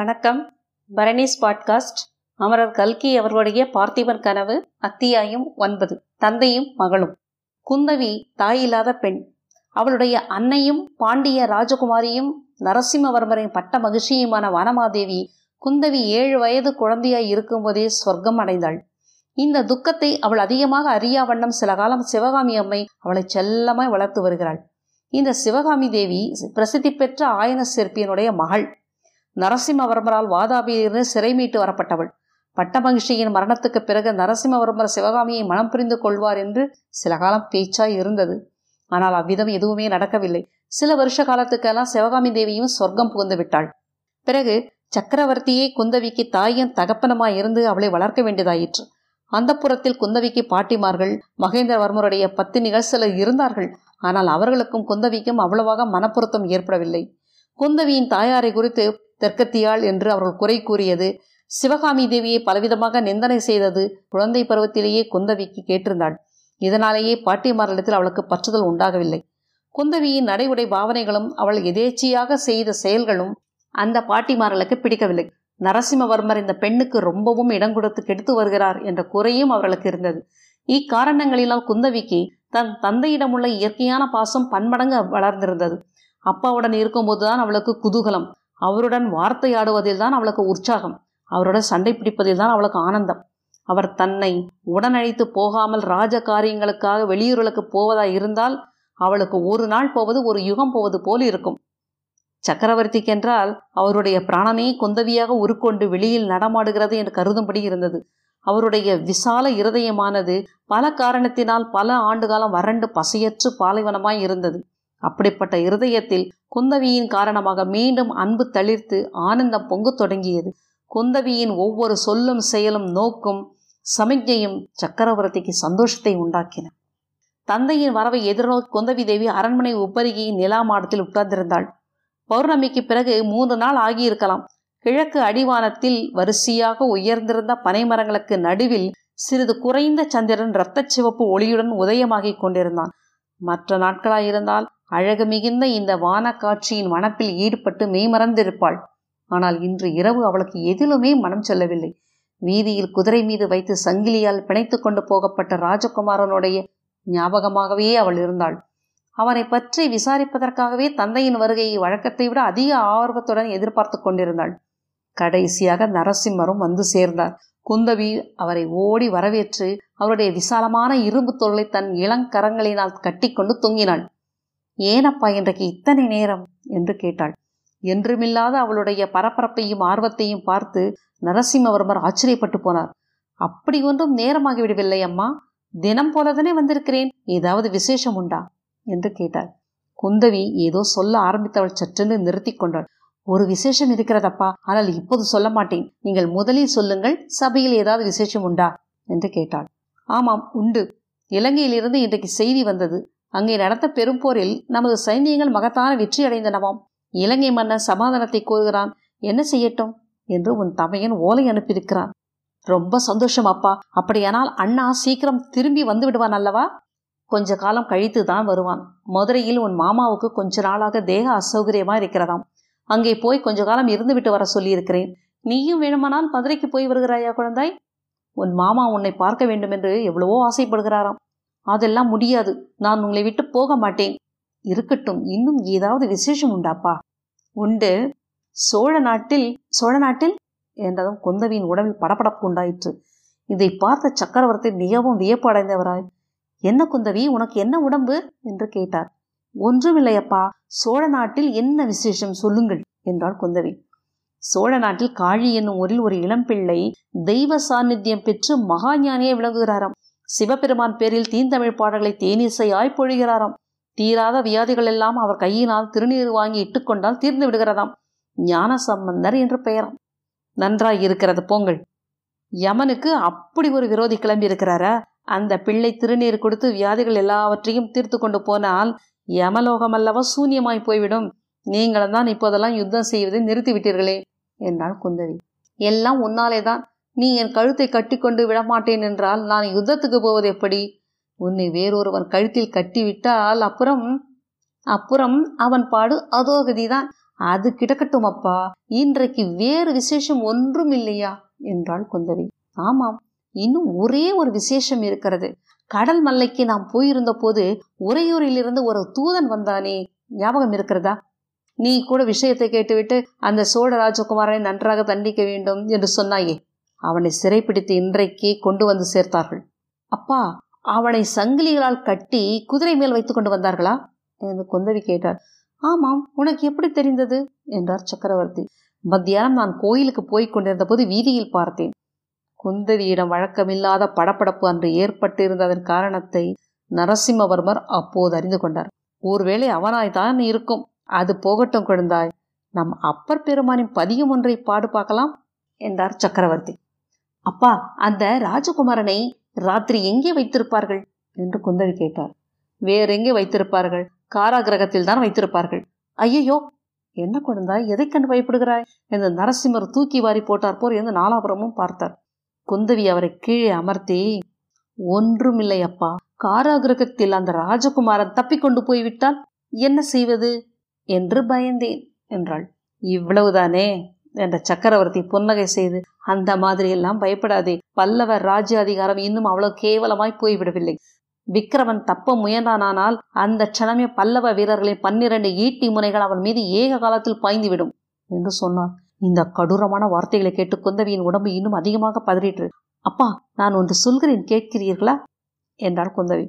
வணக்கம். பரணிஸ் பாட்காஸ்ட். அமரர் கல்கி அவர்களுடைய பார்த்திபன் கனவு அத்தியாயம் ஒன்பது. தந்தையும் மகளும். குந்தவி தாயில்லாத பெண். அவளுடைய அன்னையும் பாண்டிய ராஜகுமாரியும் நரசிம்மவர்மரின் பட்ட மகிழ்ச்சியுமான வனமாதேவி குந்தவி ஏழு வயது குழந்தையாய் இருக்கும்போதே சொர்க்கம் அடைந்தாள். இந்த துக்கத்தை அவள் அதிகமாக அறியா வண்ணம் சில காலம் சிவகாமி அம்மை அவளை செல்லமாய் வளர்த்து வருகிறாள். இந்த சிவகாமி தேவி பிரசித்தி பெற்ற ஆயன சிற்பியனுடைய மகள். நரசிம்மவர்மரால் வாதாபியிலிருந்து சிறை மீட்டு வரப்பட்டவள். பட்டமகிழ்ச்சியின் மரணத்துக்கு பிறகு நரசிம்மவர்மர் சிவகாமியை மனம் புரிந்து கொள்வார் என்று சில காலம் பேச்சாய் இருந்தது. ஆனால் அவ்விதம் எதுவுமே நடக்கவில்லை. சில வருஷ காலத்துக்கெல்லாம் சிவகாமி தேவியும் சொர்க்கம் புகுந்து விட்டாள். பிறகு சக்கரவர்த்தியே குந்தவிக்கு தாயும் தகப்பனமாய் இருந்து அவளை வளர்க்க வேண்டியதாயிற்று. அந்த புறத்தில் குந்தவிக்கு பாட்டிமார்கள் மகேந்திரவர்மருடைய பத்தினிகள் சிலர் இருந்தார்கள். ஆனால் அவர்களுக்கும் குந்தவிக்கும் அவ்வளவாக மனப்பொருத்தம் ஏற்படவில்லை. குந்தவியின் தாயாரை குறித்து தெற்கத்தியாள் என்று அவர்கள் குறை கூறியது. சிவகாமி தேவியை பலவிதமாக நிந்தனை செய்தது குழந்தை பருவத்திலேயே குந்தவிக்கு கேட்டிருந்தாள். இதனாலேயே பாட்டிமாரிடத்தில் அவளுக்கு பற்றுதல் உண்டாகவில்லை. குந்தவியின் நடை உடை பாவனைகளும் அவள் எதேச்சியாக செய்த செயல்களும் அந்த பாட்டிமார்களுக்கு பிடிக்கவில்லை. நரசிம்மவர்மர் இந்த பெண்ணுக்கு ரொம்பவும் இடம் கொடுத்து கெடுத்து வருகிறார் என்ற குறையும் அவர்களுக்கு இருந்தது. இக்காரணங்களினால் குந்தவிக்கு தன் தந்தையிடமுள்ள இயற்கையான பாசம் பன்மடங்கு வளர்ந்திருந்தது. அப்பாவுடன் இருக்கும்போதுதான் அவளுக்கு குதூகலம். அவருடன் வார்த்தையாடுவதில் தான் அவளுக்கு உற்சாகம். அவருடன் சண்டை பிடிப்பதில் தான் அவளுக்கு ஆனந்தம். அவர் தன்னை உடனழைத்து போகாமல் ராஜ காரியங்களுக்காக வெளியூர்களுக்கு போவதா இருந்தால் அவளுக்கு ஒரு நாள் போவது ஒரு யுகம் போவது போல் இருக்கும். சக்கரவர்த்திக்கென்றால் அவருடைய பிராணனே குந்தவியாக உருக்கொண்டு வெளியில் நடமாடுகிறது என்று கருதும்படி இருந்தது. அவருடைய விசால இருதயமானது பல காரணத்தினால் பல ஆண்டுகாலம் வறண்டு பசையற்று பாலைவனமாய் இருந்தது. அப்படிப்பட்ட இருதயத்தில் குந்தவியின் காரணமாக மீண்டும் அன்பு தளிர்த்து ஆனந்தம் பொங்கத் தொடங்கியது. குந்தவியின் ஒவ்வொரு சொல்லும் செயலும் நோக்கும் சமிக்ஞையும் சக்கரவர்த்திக்கு சந்தோஷத்தை உண்டாக்கின. தந்தையின் வரவை எதிர்நோக்கி குந்தவி தேவி அரண்மனை உப்பருகியின் நிலா மாடத்தில் உட்கார்ந்திருந்தாள். பௌர்ணமிக்கு பிறகு மூன்று நாள் ஆகியிருக்கலாம். கிழக்கு அடிவானத்தில் வரிசையாக உயர்ந்திருந்த பனைமரங்களுக்கு நடுவில் சிறிது குறைந்த சந்திரன் இரத்த சிவப்பு ஒளியுடன் உதயமாகிக் கொண்டிருந்தான். மற்ற நாட்களாயிருந்தால் அழகு மிகுந்த இந்த வானக்காட்சியின் மனப்பில் ஈடுபட்டு மெய்மறந்திருப்பாள். ஆனால் இன்று இரவு அவளுக்கு எதிலுமே மனம் செல்லவில்லை. வீதியில் குதிரை மீது வைத்து சங்கிலியால் பிணைத்து கொண்டு போகப்பட்ட ராஜகுமாரனுடைய ஞாபகமாகவே அவள் இருந்தாள். அவனை பற்றி விசாரிப்பதற்காகவே தந்தையின் வருகையை வழக்கத்தை விட அதிக ஆர்வத்துடன் எதிர்பார்த்து கொண்டிருந்தாள். கடைசியாக நரசிம்மரும் வந்து சேர்ந்தார். குந்தவி அவரை ஓடி வரவேற்று அவருடைய விசாலமான இரும்பு தொழிலை தன் இளங்கரங்களினால் கட்டிக்கொண்டு தொங்கினாள். ஏனப்பா இன்றைக்கு இத்தனை நேரம்? என்று கேட்டாள். என்றுமில்லாத அவளுடைய பரபரப்பையும் ஆர்வத்தையும் பார்த்து நரசிம்மவர்மர் ஆச்சரியப்பட்டு போனார். அப்படி ஒன்றும் நேரமாகிவிடவில்லை அம்மா. தினம் போலதானே வந்திருக்கிறேன். ஏதாவது விசேஷம் உண்டா? என்று கேட்டாள். குந்தவி ஏதோ சொல்ல ஆரம்பித்தவள் சற்றென்று நிறுத்தி கொண்டாள். ஒரு விசேஷம் இருக்கிறதப்பா. ஆனால் இப்போது சொல்ல மாட்டேன். நீங்கள் முதலில் சொல்லுங்கள். சபையில் ஏதாவது விசேஷம் உண்டா? என்று கேட்டாள். ஆமாம் உண்டு. இலங்கையிலிருந்து இன்றைக்கு செய்தி வந்தது. அங்கே நடந்த பெரும்போரில் நமது சைனியங்கள் மகத்தான வெற்றி அடைந்தனவாம். இலங்கை மன்னன் சமாதானத்தை கோருகிறான். என்ன செய்யட்டும்? என்று உன் தமையன் ஓலை அனுப்பியிருக்கிறான். ரொம்ப சந்தோஷம் அப்பா. அப்படியானால் அண்ணா சீக்கிரம் திரும்பி வந்து விடுவான் அல்லவா? கொஞ்ச காலம் கழித்து தான் வருவான். மதுரையில் உன் மாமாவுக்கு கொஞ்ச நாளாக தேக அசௌகரியமா இருக்கிறதாம். அங்கே போய் கொஞ்ச காலம் இருந்துவிட்டு வர சொல்லியிருக்கிறேன். நீயும் வேணுமானால் மதுரைக்கு போய் வருகிறாயா குழந்தாய்? உன் மாமா உன்னை பார்க்க வேண்டும் என்று எவ்வளவோ ஆசைப்படுகிறாராம். அதெல்லாம் முடியாது. நான் உங்களை விட்டு போக மாட்டேன். இருக்கட்டும் இன்னும் ஏதாவது விசேஷம் உண்டாப்பா? உண்டு. சோழ நாட்டில் சோழ நாட்டில்? என்றதும் குந்தவியின் உடம்பில் படபடப்பு உண்டாயிற்று. இதை பார்த்த சக்கரவர்த்தி மிகவும் வியப்படைந்தவராய் என்ன குந்தவி உனக்கு என்ன உடம்பு? என்று கேட்டார். ஒன்றுமில்லையப்பா சோழ நாட்டில் என்ன விசேஷம் சொல்லுங்கள் என்றாள் குந்தவி. சோழ நாட்டில் காழி என்னும் ஊரில் ஒரு இளம்பிள்ளை தெய்வ சாநித்தியம் பெற்று மகாஞானியை விளங்குகிறாராம். சிவபெருமான் பேரில் தீந்தமிழ் பாடல்களை தேனீசையாய் பொழிகிறாராம். தீராத வியாதிகள் எல்லாம் அவர் கையினால் திருநீர் வாங்கி இட்டுக்கொண்டால் தீர்ந்து விடுகிறதாம். ஞான சம்பந்தர் என்று பெயராம் நன்றாய் இருக்கிறது போங்கள். யமனுக்கு அப்படி ஒரு விரோதி கிளம்பி இருக்கிறாரா? அந்த பிள்ளை திருநீர் கொடுத்து வியாதிகள் எல்லாவற்றையும் தீர்த்து கொண்டு போனால் யமலோகம் அல்லவா சூன்யமாய் போய்விடும். நீங்களும் தான் இப்போதெல்லாம் யுத்தம் செய்வதை நிறுத்திவிட்டீர்களே என்றாள் குந்தவி. எல்லாம் உன்னாலே தான் நீ என் கழுத்தை கட்டிக்கொண்டு விடமாட்டேன் என்றால் நான் யுத்தத்துக்கு போவது எப்படி? உன்னை வேறொருவன் கழுத்தில் கட்டிவிட்டால் அப்புறம் அப்புறம் அவன் பாடு அதோகதிதான். அது கிடக்கட்டும் அப்பா. இன்றைக்கு வேறு விசேஷம் ஒன்றும் இல்லையா? என்றாள் குந்தவி. ஆமாம் இன்னும் ஒரே ஒரு விசேஷம் இருக்கிறது. கடல் மல்லைக்கு நாம் போயிருந்த போது உறையூரிலிருந்து ஒரு தூதன் வந்தானே. ஞாபகம் இருக்கிறதா? நீ கூட விஷயத்தை கேட்டுவிட்டு அந்த சோழ ராஜகுமாரனை நன்றாக தண்டிக்க வேண்டும் என்று சொன்னாயே. அவனை சிறைப்பிடித்து இன்றைக்கே கொண்டு வந்து சேர்த்தார்கள். அப்பா அவனை சங்கிலிகளால் கட்டி குதிரை மேல் வைத்துக் கொண்டு வந்தார்களா? என்று குந்தவி கேட்டார் ஆமாம் உனக்கு எப்படி தெரிந்தது? என்றார் சக்கரவர்த்தி. மத்தியானம் நான் கோயிலுக்கு போய் கொண்டிருந்த போது வீதியில் பார்த்தேன். குந்தவியிடம் வழக்கமில்லாத படப்படப்பு அன்று ஏற்பட்டிருந்ததன் காரணத்தை நரசிம்மவர்மர் அப்போது அறிந்து கொண்டார். ஒருவேளை அவனாய்தான் இருக்கும். அது போகட்டும் குழந்தாய். நம் அப்பர் பெருமானின் பதியம் ஒன்றை பாடு பார்க்கலாம் என்றார் சக்கரவர்த்தி. அப்பா அந்த ராஜகுமாரனை ராத்திரி எங்கே வைத்திருப்பார்கள்? என்று குந்தவி கேட்டார் வேறெங்கே வைத்திருப்பார்கள்? காராகிரகத்தில் தான் வைத்திருப்பார்கள். ஐயையோ என்ன குழந்தாய் எதை கண்டு பயப்படுகிறாய்? என்று நரசிம்மர் தூக்கி வாரி போட்டார் போர் என்று நாலாபுரமும் பார்த்தார். குந்தவி அவரை கீழே அமர்த்தி ஒன்றுமில்லை அப்பா. காராகிரகத்தில் அந்த ராஜகுமாரன் தப்பிக்கொண்டு போய்விட்டால் என்ன செய்வது? என்று பயந்தேன் என்றாள். இவ்வளவுதானே? என்ற சக்கரவர்த்தி புன்னகை செய்து அந்த மாதிரி எல்லாம் பயப்படாதே பல்லவ ராஜ்ய அதிகாரம் இன்னும் அவ்வளவு கேவலமாய் போய்விடவில்லை. விக்ரமன் தப்ப முயன்றானால் அந்த க்ஷணமே பல்லவ வீரர்களின் பன்னிரண்டு ஈட்டி முனைகள் அவன் மீது ஏக காலத்தில் பாய்ந்துவிடும் என்று சொன்னார் இந்த கடூரமான வார்த்தைகளை கேட்டு குந்தவியின் உடம்பு இன்னும் அதிகமாக பதறிற்று. அப்பா நான் ஒன்று சொல்கிறேன் கேட்கிறீர்களா? என்றாள் குந்தவி.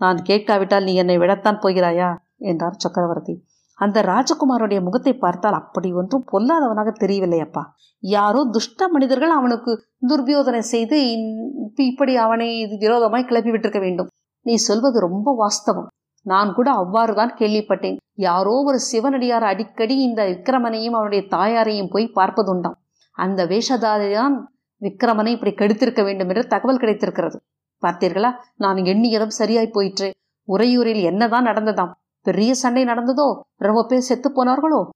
நான் கேட்காவிட்டால் நீ என்னை விடத்தான் போகிறாயா? என்றார் சக்கரவர்த்தி. அந்த ராஜகுமாரோடைய முகத்தை பார்த்தால் அப்படி ஒன்றும் பொல்லாதவனாக தெரியவில்லை அப்பா யாரோ துஷ்ட மனிதர்கள் அவனுக்கு துர்பியோதனை செய்து இப்படி அவனை இது விரோதமாய் கிளப்பி விட்டிருக்க வேண்டும். நீ சொல்வது ரொம்ப வாஸ்தவம். நான் கூட அவ்வாறு தான் கேள்விப்பட்டேன். யாரோ ஒரு சிவனடியார் அடிக்கடி இந்த விக்கிரமனையும் அவனுடைய தாயாரையும் போய் பார்ப்பதுண்டாம். அந்த வேஷதாரிதான் விக்கிரமனை இப்படி கெடுத்திருக்க வேண்டும் என்று தகவல் கிடைத்திருக்கிறது. பார்த்தீர்களா? நான் எண்ணியதும் சரியாய் போயிற்று. உறையூரில் என்னதான் நடந்ததாம். பெரிய சண்டை நடந்ததோ? ரொம்ப பேர் செத்து போனார்களோ?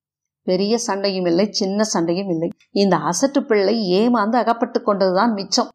பெரிய சண்டையும் இல்லை சின்ன சண்டையும் இல்லை. இந்த அசட்டு பிள்ளை ஏமாந்து அகப்பட்டு கொண்டதுதான் மிச்சம்.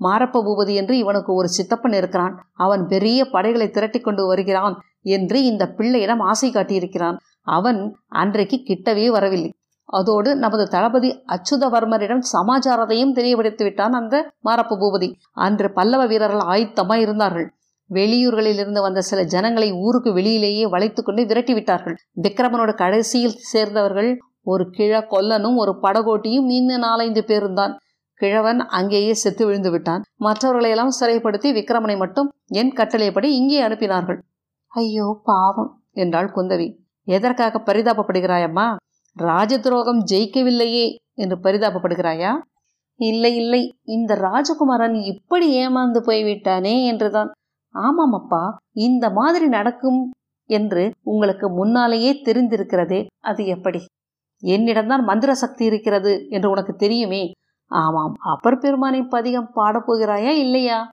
மாரப்ப பூபதி என்று இவனுக்கு ஒரு சித்தப்பன் இருக்கிறான். அவன் பெரிய படைகளை திரட்டி கொண்டு வருகிறான் என்று இந்த பிள்ளையிடம் ஆசை காட்டியிருக்கிறான். அவன் அன்றைக்கு கிட்டவே வரவில்லை. அதோடு நமது தளபதி அச்சுதவர்மரிடம் சமாச்சாரத்தையும் தெரியப்படுத்தி விட்டான் அந்த மாரப்ப பூபதி. அன்று பல்லவ வீரர்கள் ஆயத்தமாய் இருந்தார்கள். வெளியூர்களில் இருந்து வந்த சில ஜனங்களை ஊருக்கு வெளியிலேயே வளைத்து கொண்டு விரட்டி விட்டார்கள் விக்ரமனோட கடைசியில் சேர்ந்தவர்கள் ஒரு கிழ கொல்லனும் ஒரு படகோட்டியும் இன்னும் நாலைந்து பேரும் தான் கிழவன் அங்கேயே செத்து விழுந்து விட்டான். மற்றவர்களையெல்லாம் சிறைப்படுத்தி விக்ரமனை மட்டும் என் கட்டளைப்படி இங்கே அனுப்பினார்கள். ஐயோ பாவம் என்றாள் குந்தவி. எதற்காக பரிதாபப்படுகிறாயம்மா? ராஜ துரோகம் ஜெயிக்கவில்லையே என்று பரிதாபப்படுகிறாயா? இல்லை இல்லை இந்த ராஜகுமாரன் இப்படி ஏமாந்து போய்விட்டானே என்றுதான். ஆமாம் அப்பா இந்த மாதிரி நடக்கும் என்று உங்களுக்கு முன்னாலேயே தெரிந்திருக்கிறதே அது எப்படி? என்னிடம்தான் மந்திர சக்தி இருக்கிறது என்று உனக்கு தெரியுமே? ஆமாம் அப்பர் பெருமானை பதிகம் பாடப்போகிறாயா இல்லையா?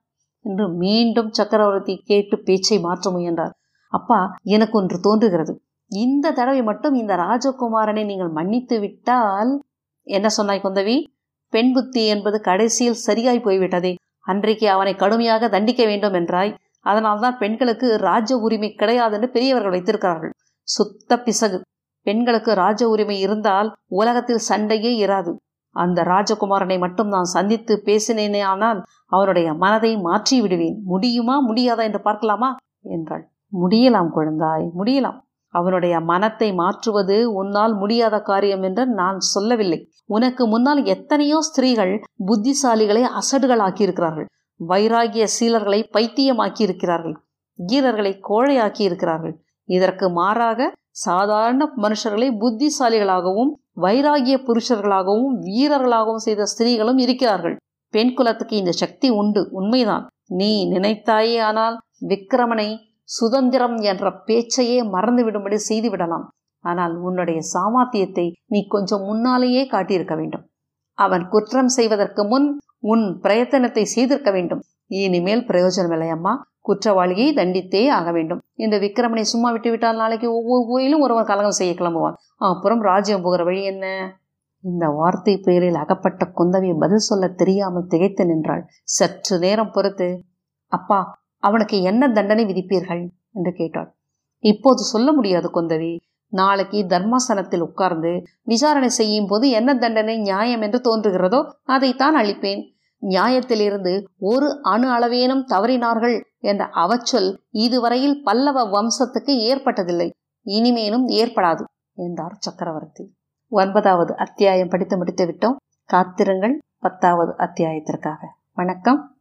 என்று மீண்டும் சக்கரவர்த்தி கேட்டு பேச்சை மாற்ற முயன்றார். அப்பா எனக்கு ஒன்று தோன்றுகிறது. இந்த தடவை மட்டும் இந்த ராஜகுமாரனை நீங்கள் மன்னித்து விட்டால் என்ன சொன்னாய் குந்தவி? பெண் புத்தி என்பது கடைசியில் சரியாய் போய்விட்டதே. அன்றைக்கு அவனை கடுமையாக தண்டிக்க வேண்டும் என்றாய். அதனால்தான் பெண்களுக்கு ராஜ உரிமை கிடையாது என்று பெரியவர்கள் வைத்திருக்கிறார்கள். சுத்த பிசகு. பெண்களுக்கு ராஜ உரிமை இருந்தால் உலகத்தில் சண்டையே இராது. அந்த ராஜகுமாரனை மட்டும் நான் சந்தித்து பேசினேனே ஆனால் அவனுடைய மனதை மாற்றி விடுவேன். முடியுமா முடியாதா என்று பார்க்கலாமா? என்றாள். முடியலாம் குழந்தாய் முடியலாம். அவனுடைய மனத்தை மாற்றுவது உன்னால் முடியாத காரியம் என்று நான் சொல்லவில்லை. உனக்கு முன்னால் எத்தனையோ ஸ்திரீகள் புத்திசாலிகளை அசடுகள் ஆக்கியிருக்கிறார்கள் வைராகிய சீலர்களை பைத்தியமாக்கி இருக்கிறார்கள் வீரர்களை கோழையாக்கி இருக்கிறார்கள் இதற்கு மாறாக சாதாரண மனுஷர்களை புத்திசாலிகளாகவும் வைராகிய புருஷர்களாகவும் வீரர்களாகவும் செய்த ஸ்திரீகளும் இருக்கிறார்கள். பெண் குலத்துக்கு இந்த சக்தி உண்டு உண்மைதான். நீ நினைத்தாயே ஆனால் விக்கிரமனை சுதந்திரம் என்ற பேச்சையே மறந்துவிடும்படி செய்துவிடலாம். ஆனால் உன்னுடைய சாமாத்தியத்தை நீ கொஞ்சம் முன்னாலேயே காட்டியிருக்க வேண்டும். அவன் குற்றம் செய்வதற்கு முன் உன் பிரயத்தனத்தை செய்திருக்க வேண்டும். இனிமேல் பிரயோஜனம் அம்மா. குற்றவாளியை தண்டித்தே ஆக வேண்டும். இந்த விக்ரமனை சும்மா விட்டு விட்டால் நாளைக்கு ஒவ்வொரு கோயிலும் ஒருவன் கலகம் செய்ய கிளம்புவான் அப்புறம் ராஜ்யம் போகிற வழி என்ன? இந்த வார்த்தை பெயரில் அகப்பட்ட குந்தவி பதில் சொல்ல தெரியாமல் திகைத்து நின்றாள். சற்று நேரம் பொறுத்து அப்பா அவனுக்கு என்ன தண்டனை விதிப்பீர்கள்? என்று கேட்டாள். இப்போது சொல்ல முடியாது குந்தவி. நாளைக்கு தர்மாசனத்தில் உட்கார்ந்து விசாரணை செய்யும் போது என்ன தண்டனை நியாயம் என்று தோன்றுகிறதோ அதைத்தான் அளிப்பேன் நியாயத்திலிருந்து ஒரு அணு அளவேனும் தவறினார்கள் என்ற அவச்சொல் இதுவரையில் பல்லவ வம்சத்துக்கு ஏற்பட்டதில்லை. இனிமேலும் ஏற்படாது என்றார் சக்கரவர்த்தி. ஒன்பதாவது அத்தியாயம் படித்து முடித்து விட்டோம் காத்திருங்கள். பத்தாவது அத்தியாயத்திற்காக. வணக்கம்.